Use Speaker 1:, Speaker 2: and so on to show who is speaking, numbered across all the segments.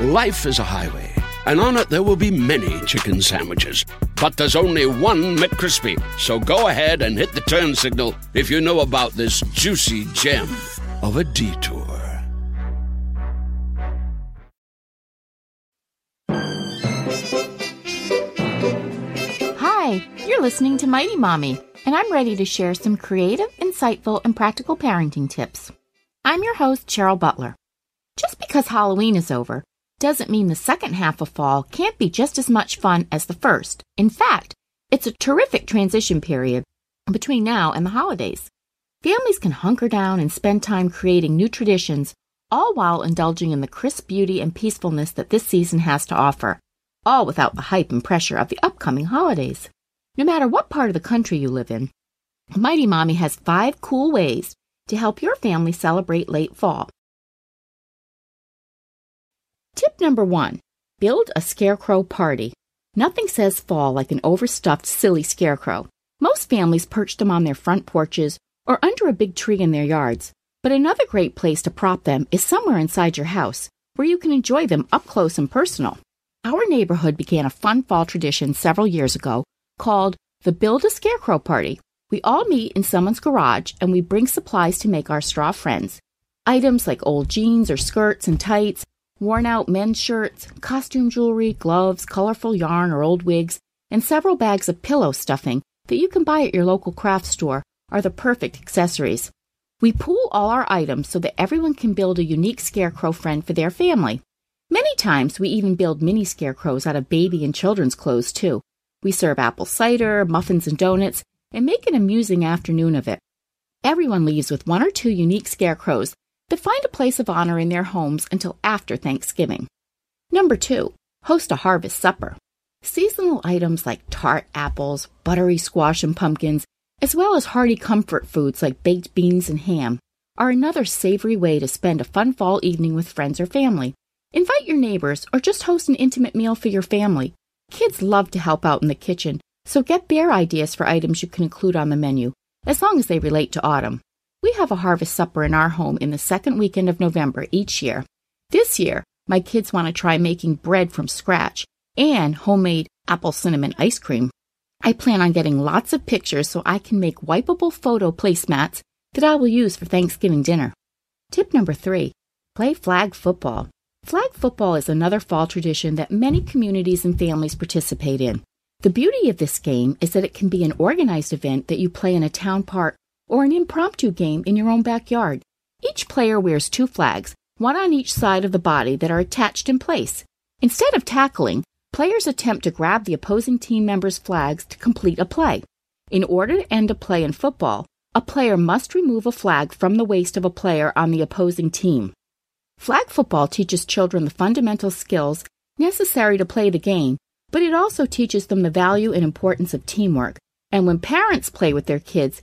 Speaker 1: Life is a highway, and on it there will be many chicken sandwiches. But there's only one McCrispy. So go ahead and hit the turn signal if you know about this juicy gem of a detour.
Speaker 2: Hi, you're listening to Mighty Mommy, and I'm ready to share some creative, insightful, and practical parenting tips. I'm your host, Cheryl Butler. Just because Halloween is over doesn't mean the second half of fall can't be just as much fun as the first. In fact, it's a terrific transition period between now and the holidays. Families can hunker down and spend time creating new traditions, all while indulging in the crisp beauty and peacefulness that this season has to offer, all without the hype and pressure of the upcoming holidays. No matter what part of the country you live in, Mighty Mommy has five cool ways to help your family celebrate late fall. Tip number one build a scarecrow party. Nothing says fall like an overstuffed, silly scarecrow. Most families perch them on their front porches or under a big tree in their yards. But another great place to prop them is somewhere inside your house, where you can enjoy them up close and personal. Our neighborhood began a fun fall tradition several years ago called the Build a Scarecrow Party. We all meet in someone's garage and we bring supplies to make our straw friends. Items like old jeans or skirts and tights, worn out men's shirts, costume jewelry, gloves, colorful yarn or old wigs, and several bags of pillow stuffing that you can buy at your local craft store are the perfect accessories. We pool all our items so that everyone can build a unique scarecrow friend for their family. Many times we even build mini scarecrows out of baby and children's clothes too. We serve apple cider, muffins, and donuts, and make an amusing afternoon of it. Everyone leaves with one or two unique scarecrows but find a place of honor in their homes until after Thanksgiving. Number two, host a harvest supper. Seasonal items like tart apples, buttery squash and pumpkins, as well as hearty comfort foods like baked beans and ham, are another savory way to spend a fun fall evening with friends or family. Invite your neighbors or just host an intimate meal for your family. Kids love to help out in the kitchen, so get their ideas for items you can include on the menu, as long as they relate to autumn. We have a harvest supper in our home in the second weekend of November each year. This year, my kids want to try making bread from scratch and homemade apple cinnamon ice cream. I plan on getting lots of pictures so I can make wipeable photo placemats that I will use for Thanksgiving dinner. Tip number three play flag football. Flag football is another fall tradition that many communities and families participate in. The beauty of this game is that it can be an organized event that you play in a town park or an impromptu game in your own backyard. Each player wears two flags, one on each side of the body that are attached in place. Instead of tackling, players attempt to grab the opposing team member's flags to complete a play. In order to end a play in football, a player must remove a flag from the waist of a player on the opposing team. Flag football teaches children the fundamental skills necessary to play the game, but it also teaches them the value and importance of teamwork. And when parents play with their kids,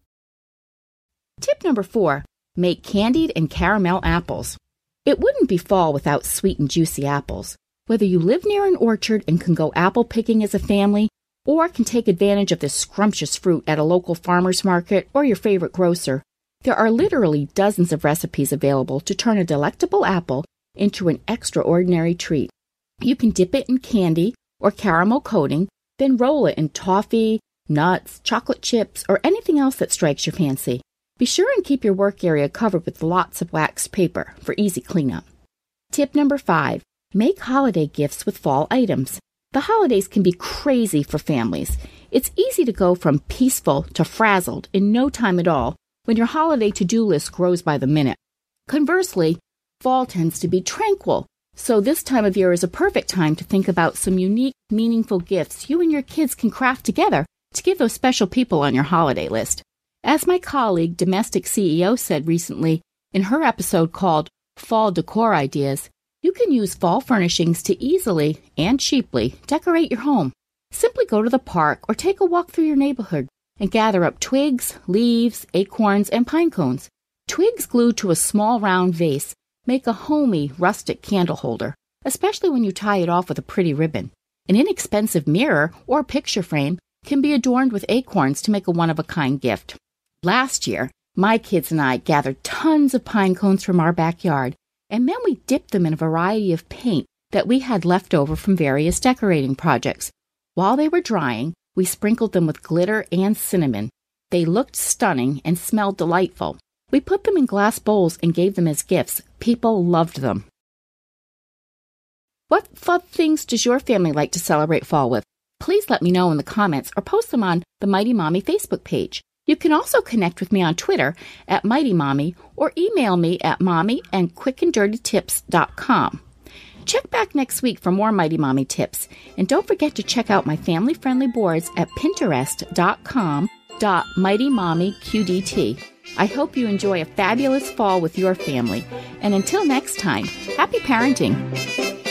Speaker 2: Tip number four make candied and caramel apples. It wouldn't be fall without sweet and juicy apples. Whether you live near an orchard and can go apple picking as a family, or can take advantage of this scrumptious fruit at a local farmer's market or your favorite grocer, there are literally dozens of recipes available to turn a delectable apple into an extraordinary treat. You can dip it in candy or caramel coating, then roll it in toffee, nuts, chocolate chips, or anything else that strikes your fancy. Be sure and keep your work area covered with lots of waxed paper for easy cleanup. Tip number five make holiday gifts with fall items. The holidays can be crazy for families. It's easy to go from peaceful to frazzled in no time at all when your holiday to do list grows by the minute. Conversely, fall tends to be tranquil, so this time of year is a perfect time to think about some unique, meaningful gifts you and your kids can craft together to give those special people on your holiday list. As my colleague, Domestic CEO, said recently in her episode called Fall Decor Ideas, you can use fall furnishings to easily and cheaply decorate your home. Simply go to the park or take a walk through your neighborhood and gather up twigs, leaves, acorns, and pine cones. Twigs glued to a small round vase make a homey, rustic candle holder, especially when you tie it off with a pretty ribbon. An inexpensive mirror or picture frame can be adorned with acorns to make a one of a kind gift. Last year, my kids and I gathered tons of pine cones from our backyard, and then we dipped them in a variety of paint that we had left over from various decorating projects. While they were drying, we sprinkled them with glitter and cinnamon. They looked stunning and smelled delightful. We put them in glass bowls and gave them as gifts. People loved them. What fun things does your family like to celebrate fall with? Please let me know in the comments or post them on the Mighty Mommy Facebook page. You can also connect with me on Twitter at Mighty Mommy or email me at mommy and quickanddirtytips.com. Check back next week for more Mighty Mommy tips. And don't forget to check out my family friendly boards at pinterest.com qdt i hope you enjoy a fabulous fall with your family and until next time happy parenting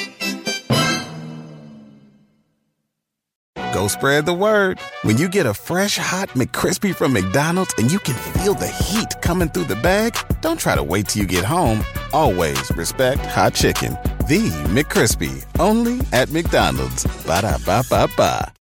Speaker 3: Go spread the word. When you get a fresh hot McCrispy from McDonald's and you can feel the heat coming through the bag, don't try to wait till you get home. Always respect hot chicken. The McCrispy, only at McDonald's. Ba da ba ba ba.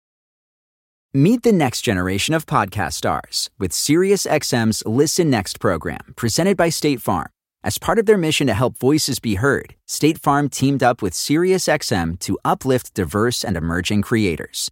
Speaker 4: Meet the next generation of podcast stars with SiriusXM's Listen Next program, presented by State Farm. As part of their mission to help voices be heard, State Farm teamed up with SiriusXM to uplift diverse and emerging creators.